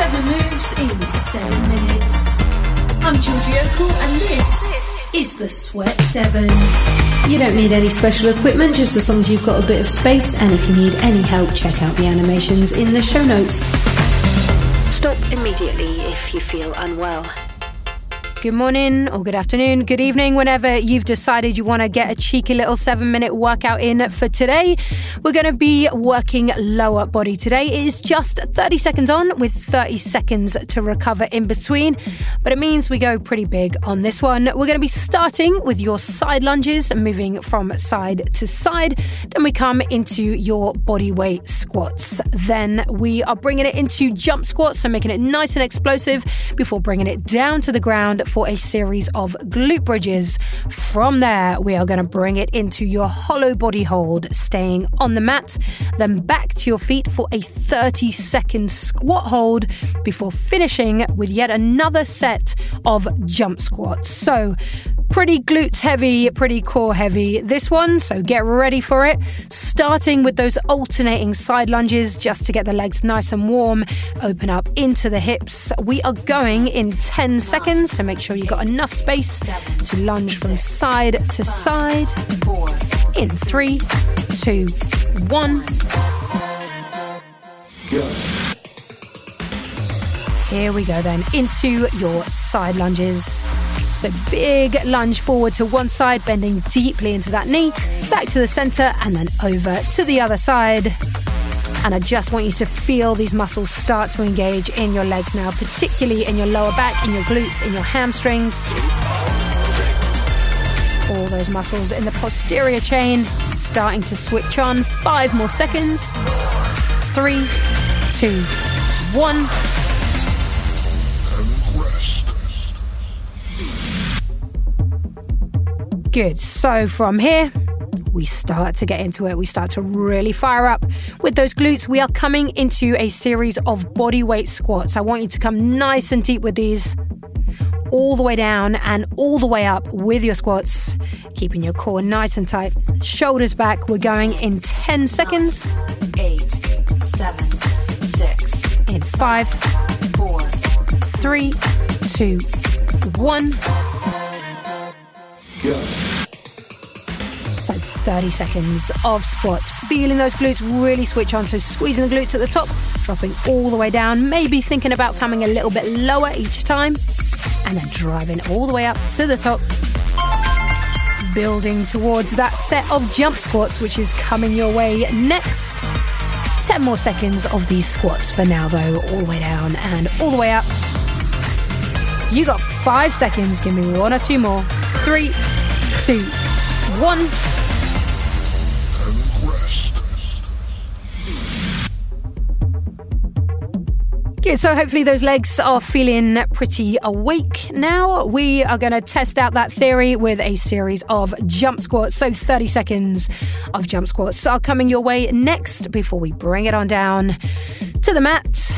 Seven moves in seven minutes. I'm Georgie Okell, and this is the Sweat Seven. You don't need any special equipment, just as long as you've got a bit of space. And if you need any help, check out the animations in the show notes. Stop immediately if you feel unwell. Good morning, or good afternoon, good evening, whenever you've decided you want to get a cheeky little seven minute workout in for today. We're going to be working lower body today. It is just 30 seconds on with 30 seconds to recover in between, but it means we go pretty big on this one. We're going to be starting with your side lunges, moving from side to side. Then we come into your body weight squats. Then we are bringing it into jump squats, so making it nice and explosive before bringing it down to the ground for a series of glute bridges. From there, we are going to bring it into your hollow body hold, staying on the mat, then back to your feet for a 30 second squat hold before finishing with yet another set of jump squats. So, pretty glutes heavy, pretty core heavy this one, so get ready for it. Starting with those alternating side lunges just to get the legs nice and warm, open up into the hips. We are going in 10 seconds, so make sure you've got enough space to lunge from side to side. In three, two, one. Here we go then into your side lunges. So big lunge forward to one side, bending deeply into that knee, back to the center, and then over to the other side. And I just want you to feel these muscles start to engage in your legs now, particularly in your lower back, in your glutes, in your hamstrings. All those muscles in the posterior chain starting to switch on. Five more seconds. Three, two, one. Good. So from here, we start to get into it. We start to really fire up with those glutes. We are coming into a series of body weight squats. I want you to come nice and deep with these, all the way down and all the way up with your squats, keeping your core nice and tight. Shoulders back. We're going in 10 seconds. Eight, seven, six, In five, four, three, two, one. So 30 seconds of squats. Feeling those glutes really switch on. So squeezing the glutes at the top, dropping all the way down. Maybe thinking about coming a little bit lower each time. And then driving all the way up to the top. Building towards that set of jump squats, which is coming your way next. 10 more seconds of these squats for now, though. All the way down and all the way up. You got five seconds. Give me one or two more. Three, two, one. Good. So hopefully those legs are feeling pretty awake now. We are going to test out that theory with a series of jump squats. So 30 seconds of jump squats are coming your way next before we bring it on down to the mat.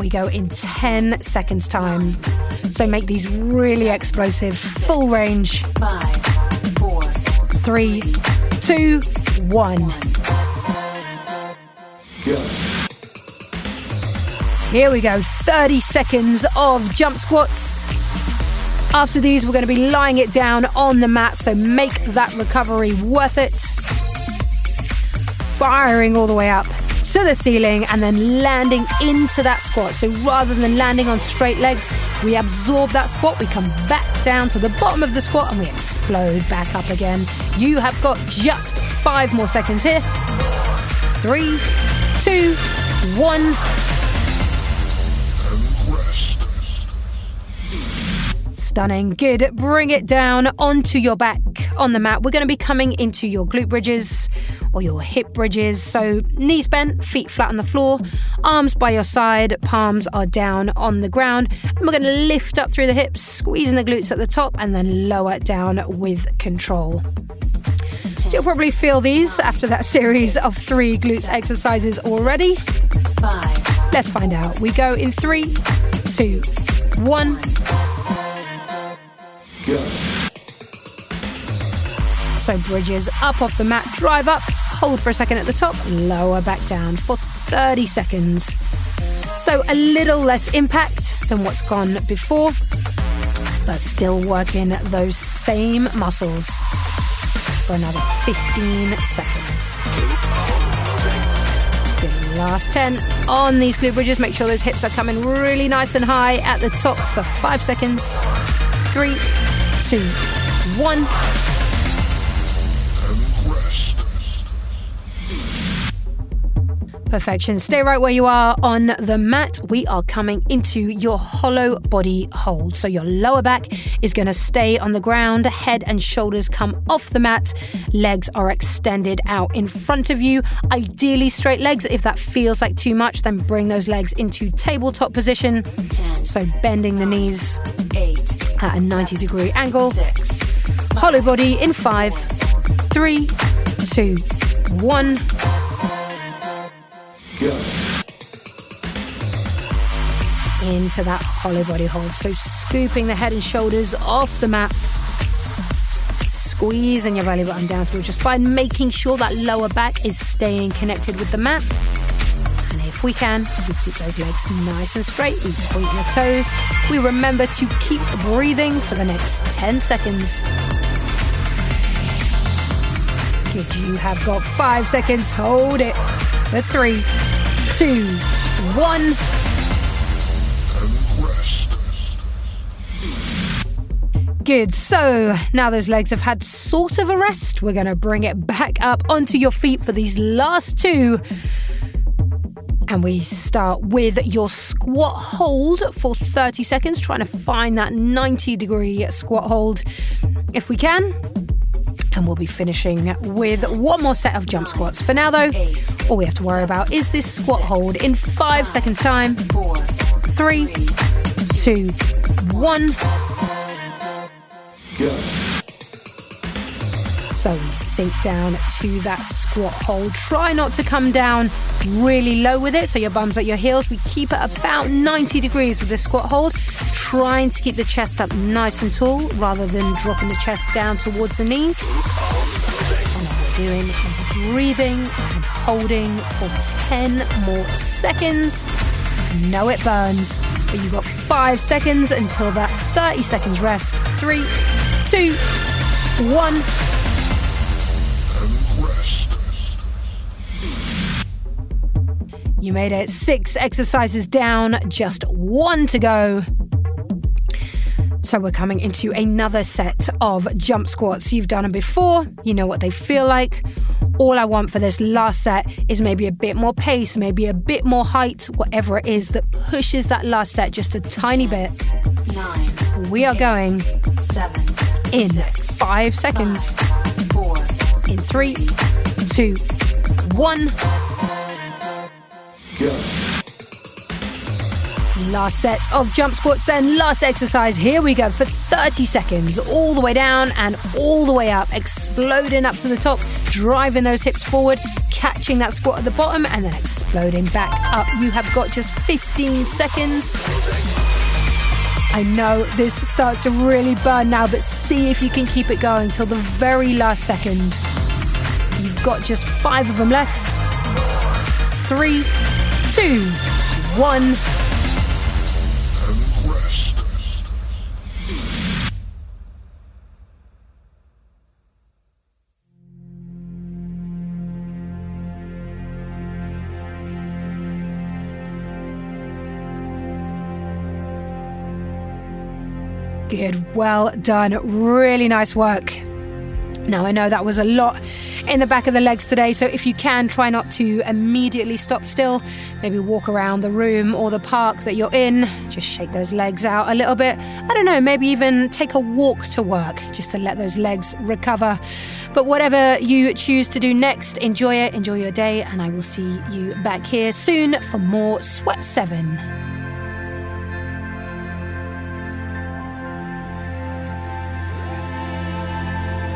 We go in 10 seconds time. So make these really explosive, full range. five, four, Three, two, one. Here we go. 30 seconds of jump squats. After these, we're going to be lying it down on the mat, so make that recovery worth it. Firing all the way up to the ceiling and then landing into that squat. So rather than landing on straight legs, we absorb that squat, we come back down to the bottom of the squat and we explode back up again. You have got just five more seconds here. Three, two, one. Stunning. Good. Bring it down onto your back on the mat. We're going to be coming into your glute bridges or your hip bridges. So, knees bent, feet flat on the floor, arms by your side, palms are down on the ground. And we're going to lift up through the hips, squeezing the glutes at the top, and then lower down with control. So, you'll probably feel these after that series of three glutes exercises already. Five, Let's find out. We go in three, two, one. So bridges up off the mat, drive up, hold for a second at the top, lower back down for 30 seconds. So a little less impact than what's gone before, but still working those same muscles for another 15 seconds. Last 10 on these glute bridges. Make sure those hips are coming really nice and high at the top for five seconds. Three, two, one. Perfection. Stay right where you are on the mat. We are coming into your hollow body hold. So your lower back is going to stay on the ground, head and shoulders come off the mat, legs are extended out in front of you. Ideally, straight legs. If that feels like too much, then bring those legs into tabletop position. ten, So bending the knees eight, at a 90 degree angle. six, Hollow body in five, three, two, one. Into that hollow body hold. So scooping the head and shoulders off the mat. Squeezing your belly button down towards your spine, making sure that lower back is staying connected with the mat. And if we can, we keep those legs nice and straight. We point your toes. We remember to keep breathing for the next 10 seconds. If you have got five seconds. Hold it. For three, two, one. Good. So now those legs have had sort of a rest. We're going to bring it back up onto your feet for these last two. And we start with your squat hold for 30 seconds, trying to find that 90 degree squat hold if we can. And we'll be finishing with one more set of jump squats. For now, though, all we have to worry about is this squat hold in five seconds' time. Three, two, one. So we sink down to that squat hold. Try not to come down really low with it, so your bum's at your heels. We keep it about 90 degrees with the squat hold, trying to keep the chest up nice and tall rather than dropping the chest down towards the knees. And all we're doing is breathing and holding for 10 more seconds. No, it burns, but you've got five seconds until that 30 seconds rest. Three, two, one. You made it six exercises down, just one to go. So we're coming into another set of jump squats. You've done them before, you know what they feel like. All I want for this last set is maybe a bit more pace, maybe a bit more height, whatever it is that pushes that last set just a tiny bit. nine, We are going seven, in six, five seconds. four, In three, two, one. Last set of jump squats, then last exercise. Here we go for 30 seconds, all the way down and all the way up, exploding up to the top, driving those hips forward, catching that squat at the bottom, and then exploding back up. You have got just 15 seconds. I know this starts to really burn now, but see if you can keep it going till the very last second. You've got just five of them left. Three, two, one. Well done. Really nice work. Now, I know that was a lot in the back of the legs today, so if you can, try not to immediately stop still. Maybe walk around the room or the park that you're in. Just shake those legs out a little bit. I don't know, maybe even take a walk to work just to let those legs recover. But whatever you choose to do next, enjoy it, enjoy your day, and I will see you back here soon for more Sweat 7.